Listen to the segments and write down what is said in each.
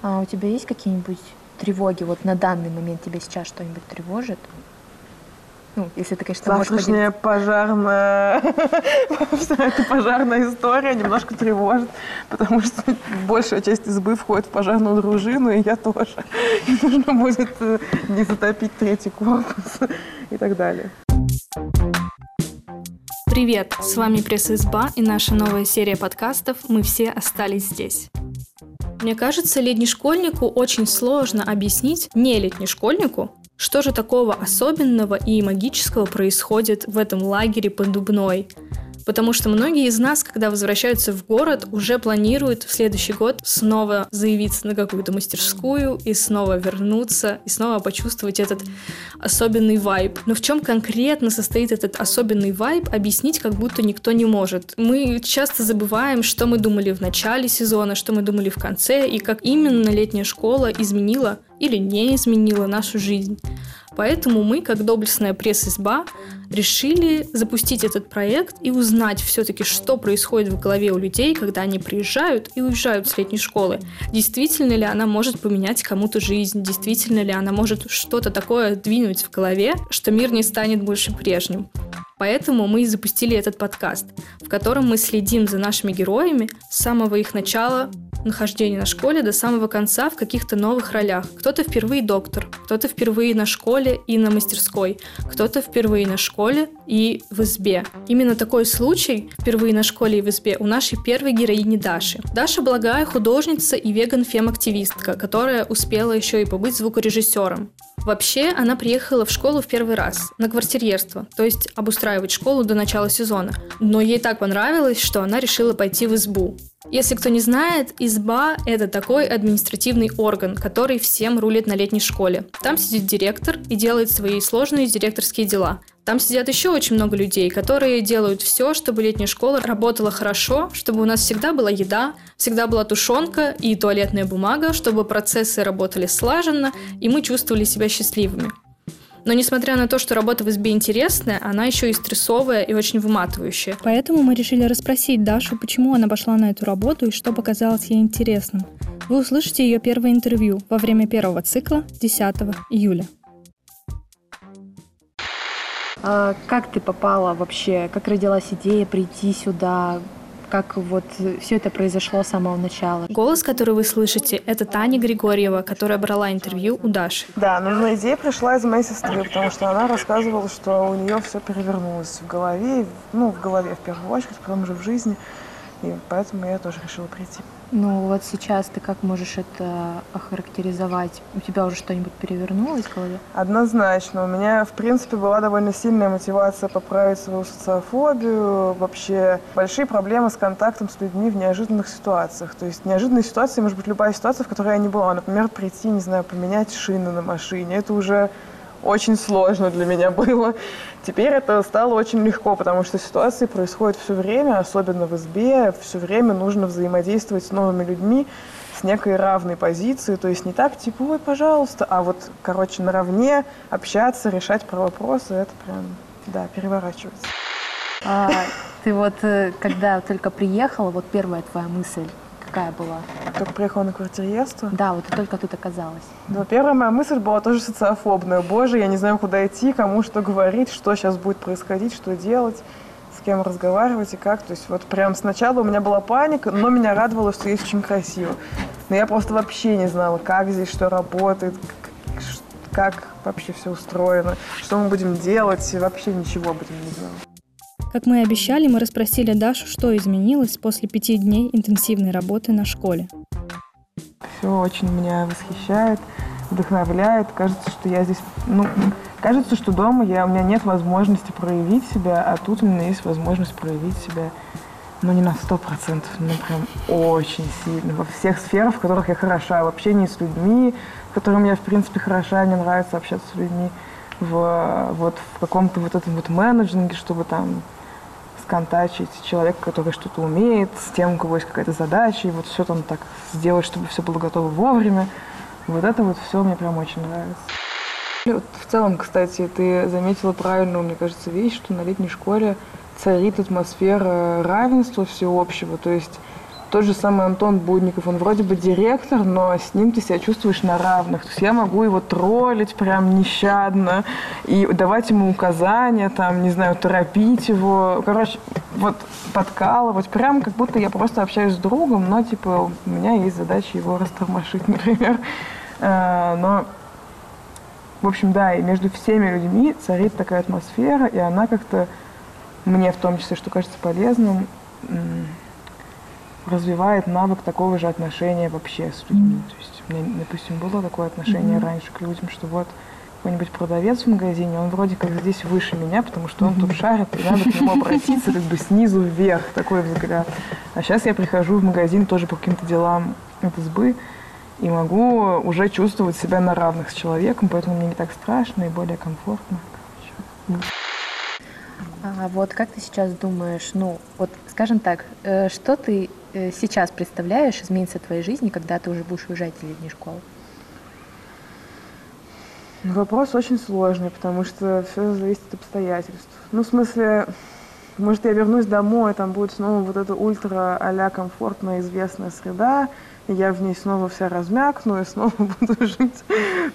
А у тебя есть какие-нибудь тревоги? Вот на данный момент тебя сейчас что-нибудь тревожит? Ну, если ты, конечно, можешь Завтрашняя пожарная... Вся эта пожарная история немножко тревожит, потому что большая часть избы входит в пожарную дружину, и я тоже. И нужно будет э, не затопить третий корпус и так далее. Привет, с вами пресс-изба и наша новая серия подкастов «Мы все остались здесь». Мне кажется, летнешкольнику очень сложно объяснить не летнешкольнику, что же такого особенного и магического происходит в этом лагере под Дубной? Потому что многие из нас, когда возвращаются в город, уже планируют в следующий год снова заявиться на какую-то мастерскую и снова вернуться, и снова почувствовать этот особенный вайб. Но в чем конкретно состоит этот особенный вайб, объяснить как будто никто не может. Мы часто забываем, что мы думали в начале сезона, что мы думали в конце, и как именно летняя школа изменила или не изменила нашу жизнь. Поэтому мы, как доблестная пресс-изба, решили запустить этот проект и узнать все-таки, что происходит в голове у людей, когда они приезжают и уезжают с летней школы. Действительно ли она может поменять кому-то жизнь? Действительно ли она может что-то такое двинуть в голове, что мир не станет больше прежним? Поэтому мы и запустили этот подкаст, в котором мы следим за нашими героями с самого их начала нахождения на школе до самого конца в каких-то новых ролях. Кто-то впервые доктор, кто-то впервые на школе и на мастерской, кто-то впервые на школе и в избе. Именно такой случай впервые на школе и в избе у нашей первой героини Даши. Даша благая художница и веган-фем-активистка, которая успела еще и побыть звукорежиссером. Вообще, она приехала в школу в первый раз, на квартирьерство, то есть обустраивать школу до начала сезона. Но ей так понравилось, что она решила пойти в избу. Если кто не знает, изба – это такой административный орган, который всем рулит на летней школе. Там сидит директор и делает свои сложные директорские дела. Там сидят еще очень много людей, которые делают все, чтобы летняя школа работала хорошо, чтобы у нас всегда была еда, всегда была тушенка и туалетная бумага, чтобы процессы работали слаженно, и мы чувствовали себя счастливыми. Но несмотря на то, что работа в избе интересная, она еще и стрессовая и очень выматывающая. Поэтому мы решили расспросить Дашу, почему она пошла на эту работу и что показалось ей интересным. Вы услышите ее первое интервью во время первого цикла 10 июля. А как ты попала вообще? Как родилась идея прийти сюда? Как вот все это произошло с самого начала? Голос, который вы слышите, это Таня Григорьева, которая брала интервью у Даши. Да, но ну, идея пришла из моей сестры, потому что она рассказывала, что у нее все перевернулось в голове, ну, в голове в первую очередь, потом уже в жизни. И поэтому я тоже решила прийти. Ну вот сейчас ты как можешь это охарактеризовать? У тебя уже что-нибудь перевернулось в голове? Однозначно. У меня, в принципе, была довольно сильная мотивация поправить свою социофобию. Вообще большие проблемы с контактом с людьми в неожиданных ситуациях. То есть неожиданные ситуации может быть любая ситуация, в которой я не была. Например, прийти, не знаю, поменять шины на машине. Это уже очень сложно для меня было. Теперь это стало очень легко, потому что ситуации происходят все время, особенно в избе. Все время нужно взаимодействовать с новыми людьми с некой равной позиции, то есть не так, типа, ой, пожалуйста, а вот, короче, наравне общаться, решать про вопросы, это прям, да, переворачивается. А, ты вот, э, когда только приехала, вот первая твоя мысль, какая была? Только приехала на квартирьерство? Да, вот и только тут оказалась. Ну, первая моя мысль была тоже социофобная. Боже, я не знаю, куда идти, кому что говорить, что сейчас будет происходить, что делать, с кем разговаривать и как. То есть вот прям сначала у меня была паника, но меня радовало, что здесь очень красиво. Но я просто вообще не знала, как здесь, что работает, как вообще все устроено, что мы будем делать, вообще ничего об этом не знала. Как мы и обещали, мы расспросили Дашу, что изменилось после пяти дней интенсивной работы на школе. Все очень меня восхищает, вдохновляет. Кажется, что я здесь, ну, кажется, что дома я, у меня нет возможности проявить себя, а тут у меня есть возможность проявить себя, ну, не на сто процентов, но прям очень сильно. Во всех сферах, в которых я хороша. В общении с людьми, в которым я, в принципе, хороша, мне нравится общаться с людьми. В, вот в каком-то вот этом вот менеджинге, чтобы там сконтачить человека, который что-то умеет, с тем, у кого есть какая-то задача, и вот все там так сделать, чтобы все было готово вовремя. Вот это вот все мне прям очень нравится. Вот в целом, кстати, ты заметила правильную, мне кажется, вещь, что на летней школе царит атмосфера равенства всеобщего. То есть тот же самый Антон Будников, он вроде бы директор, но с ним ты себя чувствуешь на равных. То есть я могу его троллить прям нещадно и давать ему указания, там, не знаю, торопить его. Короче, вот подкалывать, прям как будто я просто общаюсь с другом, но, типа, у меня есть задача его растормошить, например. Э, но, в общем, да, и между всеми людьми царит такая атмосфера, и она как-то мне в том числе, что кажется полезным, развивает навык такого же отношения вообще с людьми. То есть у меня, допустим, было такое отношение mm-hmm. раньше к людям, что вот какой-нибудь продавец в магазине, он вроде как здесь выше меня, потому что он mm-hmm. тут шарит, и надо к нему обратиться как бы снизу вверх, такой взгляд. А сейчас я прихожу в магазин тоже по каким-то делам от избы, и могу уже чувствовать себя на равных с человеком, поэтому мне не так страшно и более комфортно. А вот как ты сейчас думаешь, ну, вот скажем так, э, что ты сейчас представляешь изменится в твоей жизни, когда ты уже будешь уезжать из летней школы? Вопрос очень сложный, потому что все зависит от обстоятельств. Ну, в смысле, может, я вернусь домой, там будет снова вот эта ультра а комфортная известная среда, и я в ней снова вся размякну и снова буду жить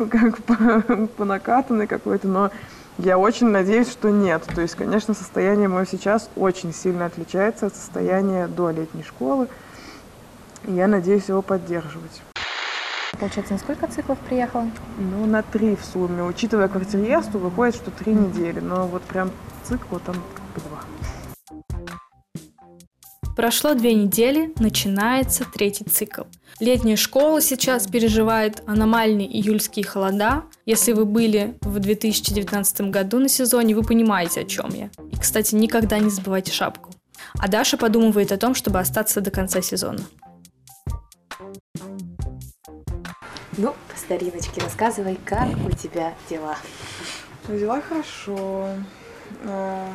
как по, по накатанной какой-то, но я очень надеюсь, что нет. То есть, конечно, состояние мое сейчас очень сильно отличается от состояния до летней школы. И я надеюсь его поддерживать. Получается, на сколько циклов приехала? Ну, на три в сумме. Учитывая квартирьесту, выходит, что три недели. Но вот прям цикла там как бы два. Прошло две недели, начинается третий цикл. Летняя школа сейчас переживает аномальные июльские холода. Если вы были в 2019 году на сезоне, вы понимаете, о чем я. И, кстати, никогда не забывайте шапку. А Даша подумывает о том, чтобы остаться до конца сезона. Ну, по стариночке, рассказывай, как у тебя дела? Дела хорошо. А,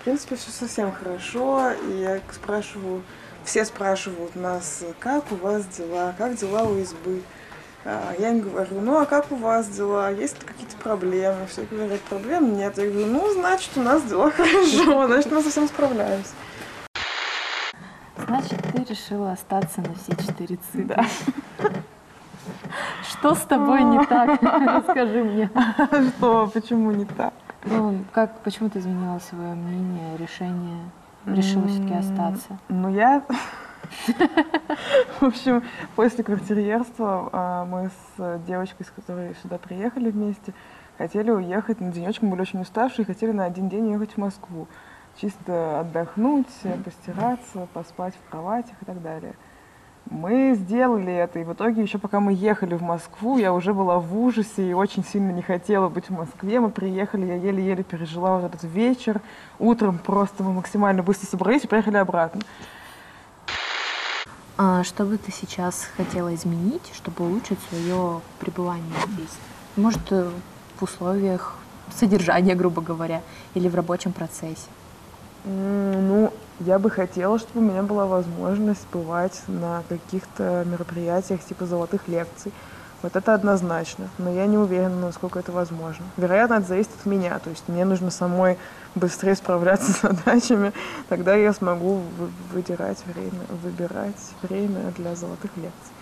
в принципе, все совсем хорошо. И я спрашиваю, все спрашивают нас, как у вас дела, как дела у избы. А, я им говорю, ну а как у вас дела, есть ли какие-то проблемы? Все говорят, проблем нет. Я говорю, ну значит у нас дела хорошо, значит мы совсем справляемся. Значит, ты решила остаться на все четыре цикла. Да. Что с тобой не так? Расскажи мне. Что? Почему не так? Ну, как, почему ты изменила свое мнение, решение, решила все-таки остаться? Ну, я... В общем, после квартирьерства а, мы с девочкой, с которой сюда приехали вместе, хотели уехать на денечек, мы были очень уставшие, хотели на один день уехать в Москву. Чисто отдохнуть, постираться, поспать в кроватях и так далее. Мы сделали это, и в итоге еще пока мы ехали в Москву, я уже была в ужасе и очень сильно не хотела быть в Москве. Мы приехали, я еле-еле пережила вот этот вечер. Утром просто мы максимально быстро собрались и поехали обратно. А что бы ты сейчас хотела изменить, чтобы улучшить свое пребывание здесь? Может, э, в условиях содержания, грубо говоря, или в рабочем процессе? Ну, я бы хотела, чтобы у меня была возможность бывать на каких-то мероприятиях типа золотых лекций. Вот это однозначно, но я не уверена, насколько это возможно. Вероятно, это зависит от меня, то есть мне нужно самой быстрее справляться с задачами, тогда я смогу выдирать время, выбирать время для золотых лекций.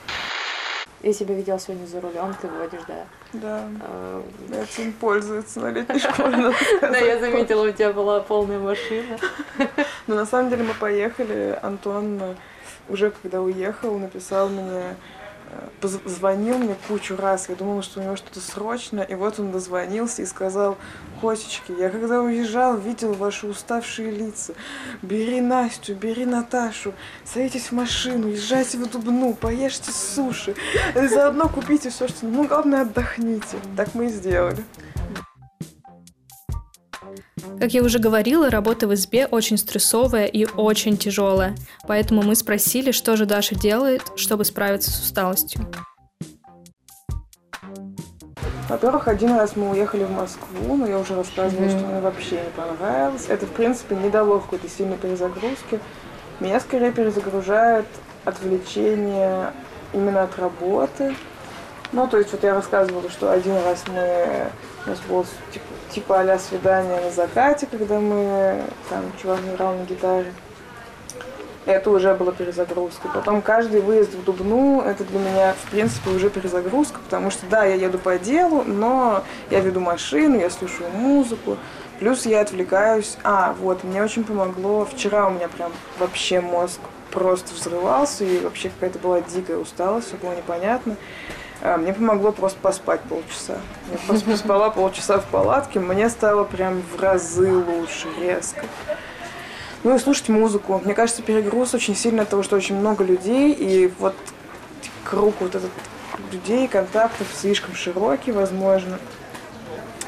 Я тебя видела сегодня за рулем, ты водишь, да? Да. А, этим пользуется на летней школе, Да, я заметила, у тебя была полная машина. Но на самом деле мы поехали, Антон уже когда уехал, написал мне позвонил мне кучу раз, я думала, что у него что-то срочно, и вот он дозвонился и сказал, котечки, я когда уезжал, видел ваши уставшие лица, бери Настю, бери Наташу, садитесь в машину, езжайте в Дубну, поешьте суши, заодно купите все, что, ну, главное, отдохните. Так мы и сделали. Как я уже говорила, работа в избе очень стрессовая и очень тяжелая, поэтому мы спросили, что же Даша делает, чтобы справиться с усталостью. Во-первых, один раз мы уехали в Москву, но я уже рассказывала, mm-hmm. что мне вообще не понравилось. Это, в принципе, не дало какой-то сильной перезагрузки. Меня скорее перезагружает отвлечение именно от работы. Ну, то есть, вот я рассказывала, что один раз мы... У нас было типа, типа а свидание на закате, когда мы, там, чувак играл на гитаре. это уже было перезагрузкой. Потом каждый выезд в Дубну, это для меня, в принципе, уже перезагрузка, потому что, да, я еду по делу, но я веду машину, я слушаю музыку, плюс я отвлекаюсь. А, вот, мне очень помогло, вчера у меня прям вообще мозг просто взрывался, и вообще какая-то была дикая усталость, все было непонятно. А, мне помогло просто поспать полчаса. Я просто поспала полчаса в палатке, мне стало прям в разы лучше, резко. Ну и слушать музыку. Мне кажется, перегруз очень сильно от того, что очень много людей, и вот круг вот этот людей, контактов слишком широкий, возможно.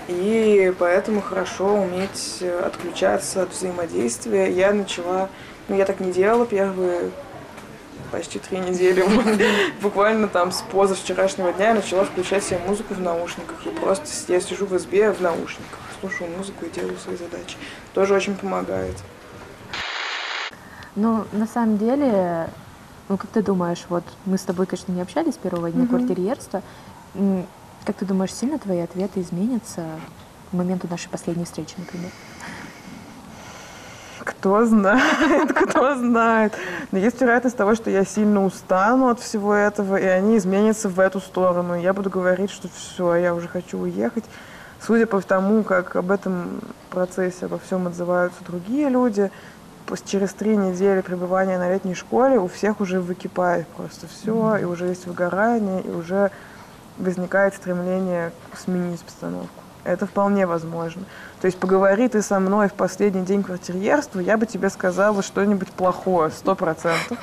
И поэтому хорошо уметь отключаться от взаимодействия. Я начала, ну я так не делала первые почти три недели. Буквально там с позавчерашнего дня я начала включать себе музыку в наушниках. И просто я сижу в избе в наушниках, слушаю музыку и делаю свои задачи. Тоже очень помогает. Ну, на самом деле, ну, как ты думаешь, вот мы с тобой, конечно, не общались с первого дня mm-hmm. квартирьерства. Как ты думаешь, сильно твои ответы изменятся к моменту нашей последней встречи, например? Кто знает, кто знает. Но есть вероятность того, что я сильно устану от всего этого, и они изменятся в эту сторону. Я буду говорить, что все, я уже хочу уехать. Судя по тому, как об этом процессе, обо всем отзываются другие люди, через три недели пребывания на летней школе у всех уже выкипает просто все, mm-hmm. и уже есть выгорание, и уже возникает стремление сменить обстановку. Это вполне возможно. То есть поговори ты со мной в последний день квартирьерства, я бы тебе сказала что-нибудь плохое, сто процентов.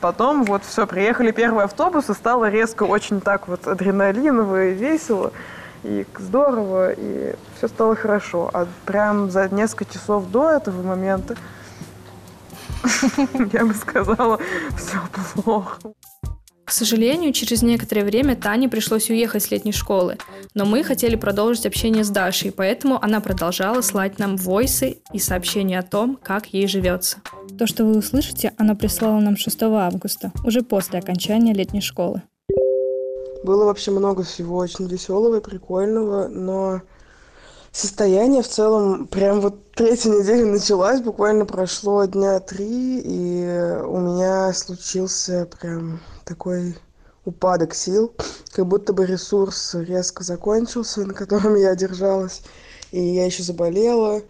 Потом вот все, приехали первые автобусы, стало резко очень так вот адреналиново и весело, и здорово, и все стало хорошо. А прям за несколько часов до этого момента я бы сказала, все плохо. К сожалению, через некоторое время Тане пришлось уехать с летней школы, но мы хотели продолжить общение с Дашей, поэтому она продолжала слать нам войсы и сообщения о том, как ей живется. То, что вы услышите, она прислала нам 6 августа, уже после окончания летней школы. Было вообще много всего очень веселого и прикольного, но состояние в целом прям вот третья неделя началась, буквально прошло дня три, и у меня случился прям такой упадок сил, как будто бы ресурс резко закончился, на котором я держалась, и я еще заболела.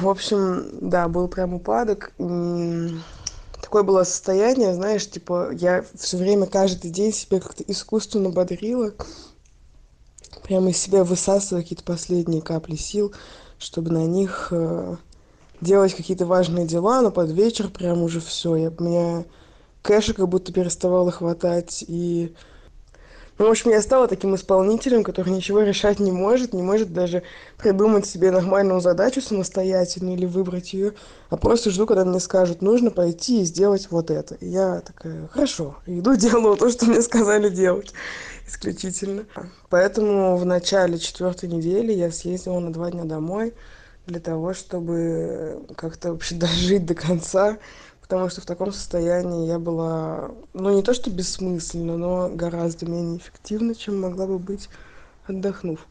В общем, да, был прям упадок. Такое было состояние, знаешь, типа я все время, каждый день себя как-то искусственно бодрила, прямо из себя высасывая какие-то последние капли сил, чтобы на них э, делать какие-то важные дела, но под вечер прям уже все, я, меня кэша как будто переставало хватать, и ну, в общем, я стала таким исполнителем, который ничего решать не может, не может даже придумать себе нормальную задачу самостоятельно или выбрать ее, а просто жду, когда мне скажут, нужно пойти и сделать вот это. И я такая, хорошо, иду делаю то, что мне сказали делать исключительно. Поэтому в начале четвертой недели я съездила на два дня домой для того, чтобы как-то вообще дожить до конца, потому что в таком состоянии я была, ну не то что бессмысленно, но гораздо менее эффективна, чем могла бы быть, отдохнув.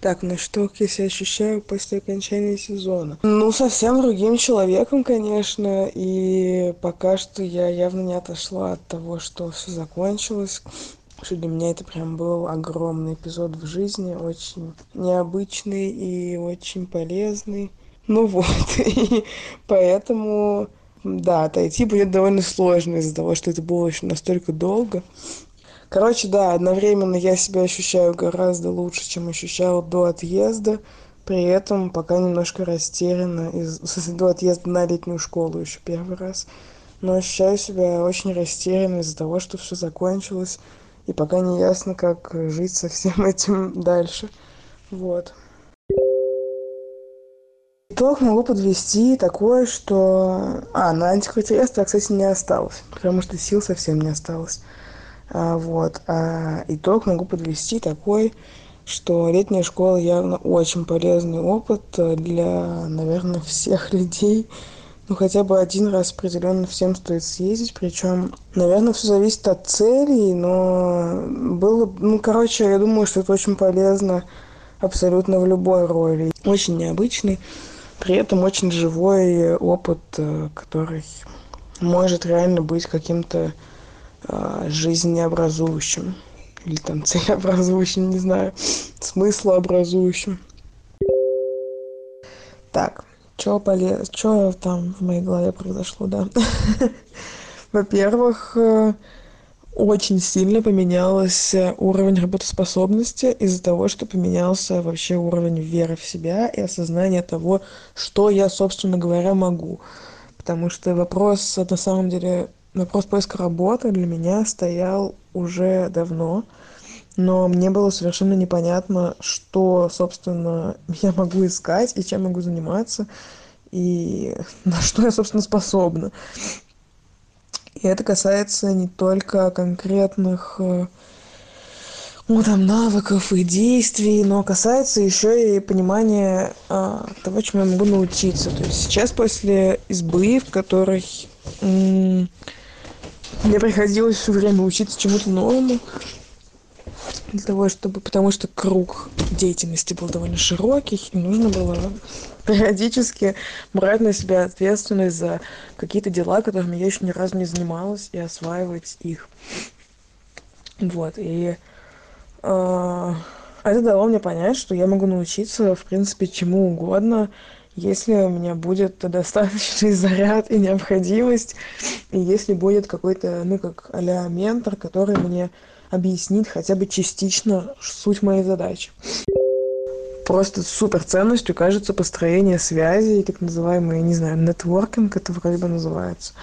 Так, ну что, я себя ощущаю после окончания сезона? Ну, совсем другим человеком, конечно, и пока что я явно не отошла от того, что все закончилось, что для меня это прям был огромный эпизод в жизни, очень необычный и очень полезный. Ну вот, и поэтому, да, отойти будет довольно сложно из-за того, что это было еще настолько долго. Короче, да, одновременно я себя ощущаю гораздо лучше, чем ощущала до отъезда. При этом пока немножко растеряна, из, до отъезда на летнюю школу еще первый раз. Но ощущаю себя очень растерянно из-за того, что все закончилось. И пока не ясно, как жить со всем этим дальше. Вот. Итог могу подвести такое, что... А, на антиквитариатство, кстати, не осталось, потому что сил совсем не осталось. А, вот. А итог могу подвести такой, что летняя школа явно очень полезный опыт для, наверное, всех людей. Ну, хотя бы один раз определенно всем стоит съездить. Причем, наверное, все зависит от целей, но было... Ну, короче, я думаю, что это очень полезно абсолютно в любой роли. Очень необычный при этом очень живой опыт, э, который может реально быть каким-то э, жизнеобразующим или там целеобразующим, не знаю, смыслообразующим. Так, что полез, что там в моей голове произошло, да? Во-первых, э, очень сильно поменялся уровень работоспособности из-за того, что поменялся вообще уровень веры в себя и осознания того, что я, собственно говоря, могу. Потому что вопрос, на самом деле, вопрос поиска работы для меня стоял уже давно, но мне было совершенно непонятно, что, собственно, я могу искать и чем могу заниматься, и на что я, собственно, способна. И это касается не только конкретных э, ну, там, навыков и действий, но касается еще и понимания а, того, чему я могу научиться. То есть сейчас после избы, в которой мне приходилось все время учиться чему-то новому, для того, чтобы, потому что круг деятельности был довольно широкий, и нужно было периодически брать на себя ответственность за какие-то дела, которыми я еще ни разу не занималась, и осваивать их. Вот, и э, это дало мне понять, что я могу научиться, в принципе, чему угодно, если у меня будет достаточный заряд и необходимость, и если будет какой-то, ну, как а ментор, который мне объяснит хотя бы частично суть моей задачи просто супер ценностью кажется построение связей, так называемый, не знаю, нетворкинг это вроде бы называется.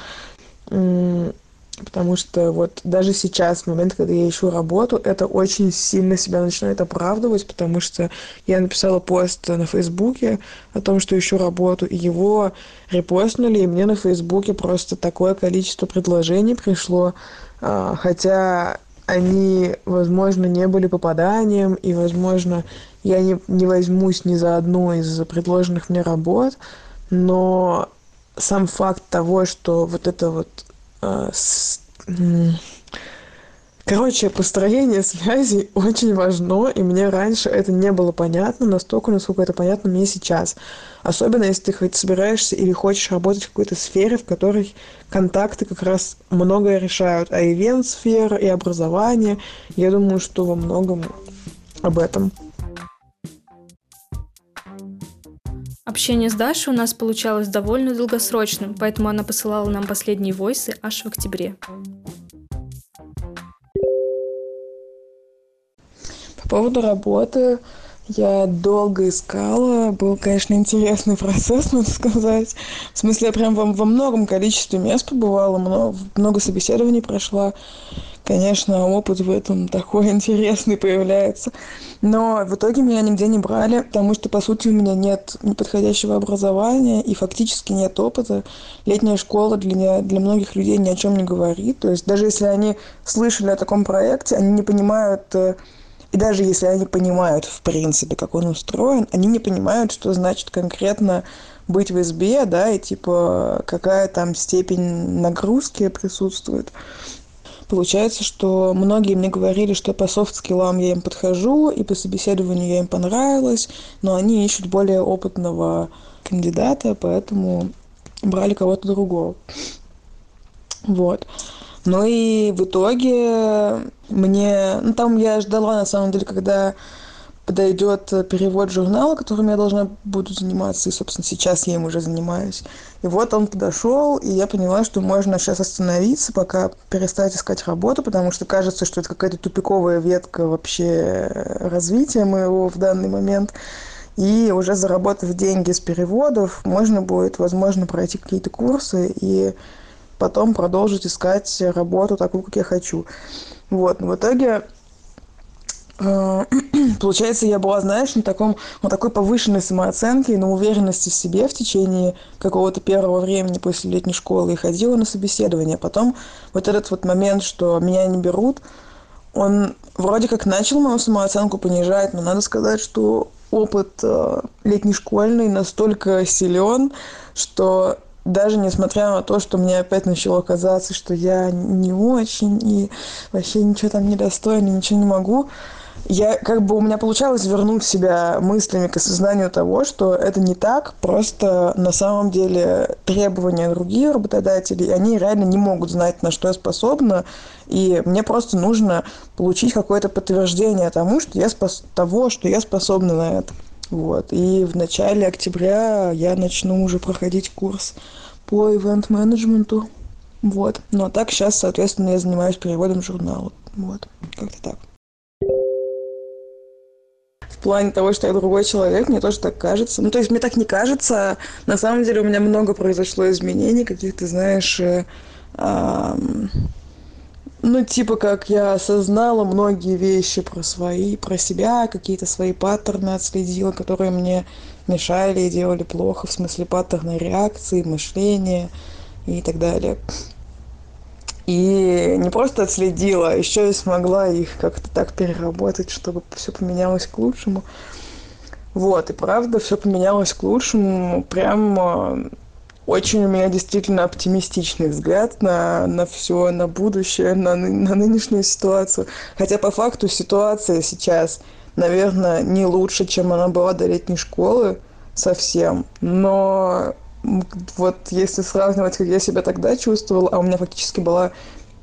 Потому что вот даже сейчас, в момент, когда я ищу работу, это очень сильно себя начинает оправдывать, потому что я написала пост на Фейсбуке о том, что ищу работу, и его репостнули, и мне на Фейсбуке просто такое количество предложений пришло, а, хотя они, возможно, не были попаданием, и, возможно, я не, не возьмусь ни за одну из предложенных мне работ, но сам факт того, что вот это вот... Э, с, Короче, построение связей очень важно, и мне раньше это не было понятно настолько, насколько это понятно мне сейчас. Особенно, если ты хоть собираешься или хочешь работать в какой-то сфере, в которой контакты как раз многое решают. А ивент-сфера и образование, я думаю, что во многом об этом. Общение с Дашей у нас получалось довольно долгосрочным, поэтому она посылала нам последние войсы аж в октябре. По поводу работы я долго искала. Был, конечно, интересный процесс, надо сказать. В смысле, я прям во, во многом количестве мест побывала, много, много собеседований прошла. Конечно, опыт в этом такой интересный появляется. Но в итоге меня нигде не брали, потому что, по сути, у меня нет неподходящего образования и фактически нет опыта. Летняя школа для, для многих людей ни о чем не говорит. То есть даже если они слышали о таком проекте, они не понимают э, и даже если они понимают, в принципе, как он устроен, они не понимают, что значит конкретно быть в избе, да, и типа какая там степень нагрузки присутствует. Получается, что многие мне говорили, что по софт-скиллам я им подхожу, и по собеседованию я им понравилась, но они ищут более опытного кандидата, поэтому брали кого-то другого. Вот. Ну и в итоге мне... Ну, там я ждала, на самом деле, когда подойдет перевод журнала, которым я должна буду заниматься, и, собственно, сейчас я им уже занимаюсь. И вот он подошел, и я поняла, что можно сейчас остановиться, пока перестать искать работу, потому что кажется, что это какая-то тупиковая ветка вообще развития моего в данный момент. И уже заработав деньги с переводов, можно будет, возможно, пройти какие-то курсы и потом продолжить искать работу такую, как я хочу. Вот, в итоге э, получается, я была, знаешь, на таком, на такой повышенной самооценке на уверенности в себе в течение какого-то первого времени после летней школы и ходила на собеседование. Потом вот этот вот момент, что меня не берут, он вроде как начал мою самооценку понижать, но надо сказать, что опыт э, летней школьный настолько силен, что даже несмотря на то, что мне опять начало казаться, что я не очень и вообще ничего там не достойна, ничего не могу, я как бы у меня получалось вернуть себя мыслями к осознанию того, что это не так, просто на самом деле требования других работодателей, они реально не могут знать, на что я способна, и мне просто нужно получить какое-то подтверждение тому, что я спос... того, что я способна на это. Вот. И в начале октября я начну уже проходить курс по ивент-менеджменту. Вот. Ну а так сейчас, соответственно, я занимаюсь переводом журнала. Вот. Как-то так в плане того, что я другой человек, мне тоже так кажется. Ну, то есть мне так не кажется. На самом деле у меня много произошло изменений, каких-то, знаешь, э, ну, типа как я осознала многие вещи про свои, про себя, какие-то свои паттерны отследила, которые мне мешали и делали плохо, в смысле паттерны реакции, мышления и так далее и не просто отследила, а еще и смогла их как-то так переработать, чтобы все поменялось к лучшему. Вот, и правда, все поменялось к лучшему. Прям очень у меня действительно оптимистичный взгляд на, на все, на будущее, на, на нынешнюю ситуацию. Хотя по факту ситуация сейчас, наверное, не лучше, чем она была до летней школы совсем. Но вот если сравнивать, как я себя тогда чувствовала, а у меня фактически была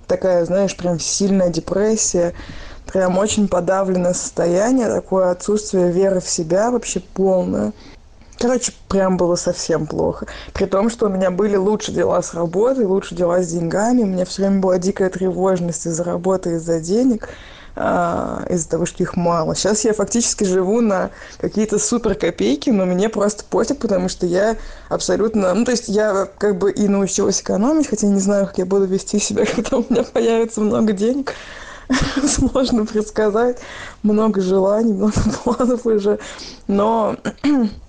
такая, знаешь, прям сильная депрессия, прям очень подавленное состояние, такое отсутствие веры в себя вообще полное. Короче, прям было совсем плохо. При том, что у меня были лучше дела с работой, лучше дела с деньгами. У меня все время была дикая тревожность из-за работы, из-за денег а, из-за того, что их мало. Сейчас я фактически живу на какие-то супер копейки, но мне просто пофиг, потому что я абсолютно... Ну, то есть я как бы и научилась экономить, хотя не знаю, как я буду вести себя, когда у меня появится много денег. Сложно предсказать. Много желаний, много планов уже. Но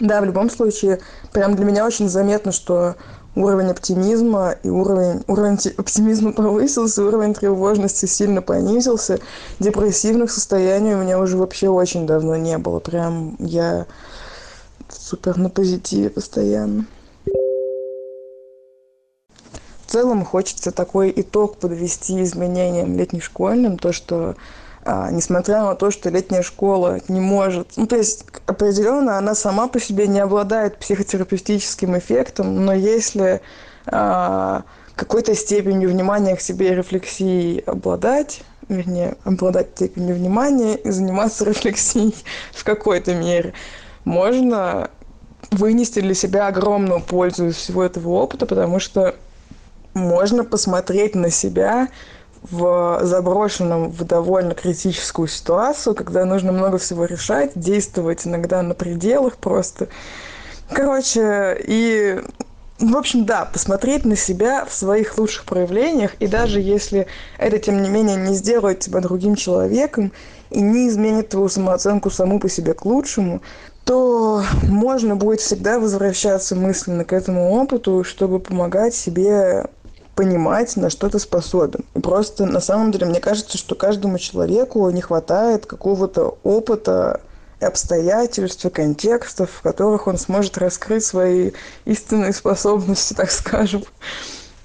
да, в любом случае, прям для меня очень заметно, что уровень оптимизма и уровень, уровень оптимизма повысился, уровень тревожности сильно понизился. Депрессивных состояний у меня уже вообще очень давно не было. Прям я супер на позитиве постоянно. В целом хочется такой итог подвести изменениям летнешкольным, то, что а, несмотря на то, что летняя школа не может, ну то есть определенно она сама по себе не обладает психотерапевтическим эффектом, но если а, какой-то степенью внимания к себе и рефлексии обладать, вернее, обладать степенью внимания и заниматься рефлексией в какой-то мере, можно вынести для себя огромную пользу из всего этого опыта, потому что можно посмотреть на себя в заброшенном в довольно критическую ситуацию, когда нужно много всего решать, действовать иногда на пределах просто. Короче, и в общем, да, посмотреть на себя в своих лучших проявлениях, и даже если это, тем не менее, не сделает тебя другим человеком и не изменит твою самооценку саму по себе к лучшему, то можно будет всегда возвращаться мысленно к этому опыту, чтобы помогать себе понимать, на что ты способен. И просто на самом деле мне кажется, что каждому человеку не хватает какого-то опыта, обстоятельств и контекстов, в которых он сможет раскрыть свои истинные способности, так скажем.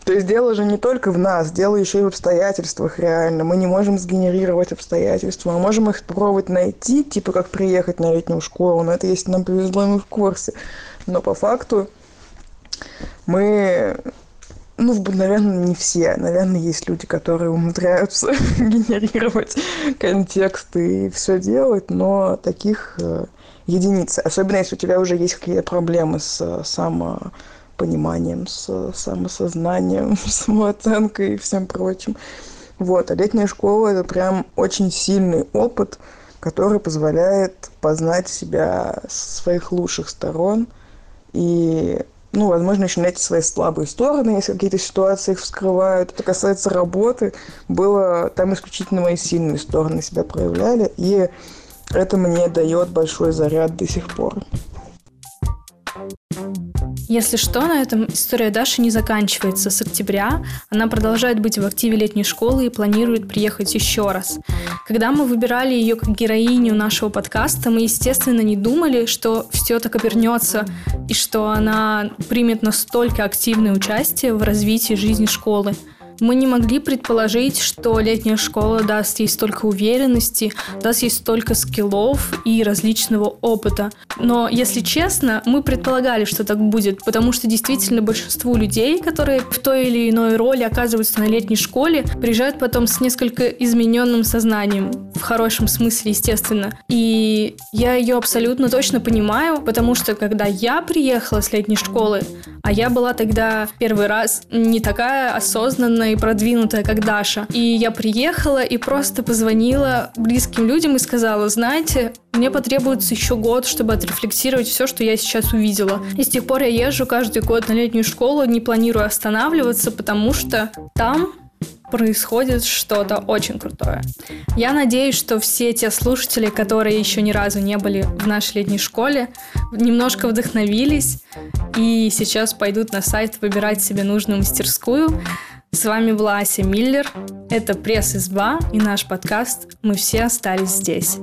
То есть дело же не только в нас, дело еще и в обстоятельствах реально. Мы не можем сгенерировать обстоятельства, мы можем их попробовать найти, типа как приехать на летнюю школу, но это если нам повезло, мы в курсе. Но по факту мы ну, наверное, не все. Наверное, есть люди, которые умудряются генерировать контексты и все делать, но таких э, единицы. Особенно, если у тебя уже есть какие-то проблемы с э, самопониманием, с самосознанием, самооценкой и всем прочим. Вот. А летняя школа – это прям очень сильный опыт, который позволяет познать себя с своих лучших сторон и ну, возможно, еще найти свои слабые стороны, если какие-то ситуации их вскрывают. Что касается работы, было там исключительно мои сильные стороны себя проявляли, и это мне дает большой заряд до сих пор. Если что, на этом история Даши не заканчивается. С октября она продолжает быть в активе летней школы и планирует приехать еще раз. Когда мы выбирали ее как героиню нашего подкаста, мы, естественно, не думали, что все так обернется и что она примет настолько активное участие в развитии жизни школы. Мы не могли предположить, что летняя школа даст ей столько уверенности, даст ей столько скиллов и различного опыта. Но, если честно, мы предполагали, что так будет, потому что действительно большинству людей, которые в той или иной роли оказываются на летней школе, приезжают потом с несколько измененным сознанием, в хорошем смысле, естественно. И я ее абсолютно точно понимаю, потому что когда я приехала с летней школы, а я была тогда в первый раз не такая осознанная и продвинутая, как Даша. И я приехала и просто позвонила близким людям и сказала, знаете, мне потребуется еще год, чтобы отрефлексировать все, что я сейчас увидела. И с тех пор я езжу каждый год на летнюю школу, не планирую останавливаться, потому что там происходит что-то очень крутое. Я надеюсь, что все те слушатели, которые еще ни разу не были в нашей летней школе, немножко вдохновились и сейчас пойдут на сайт выбирать себе нужную мастерскую. С вами была Ася Миллер, это пресс-изба и наш подкаст «Мы все остались здесь».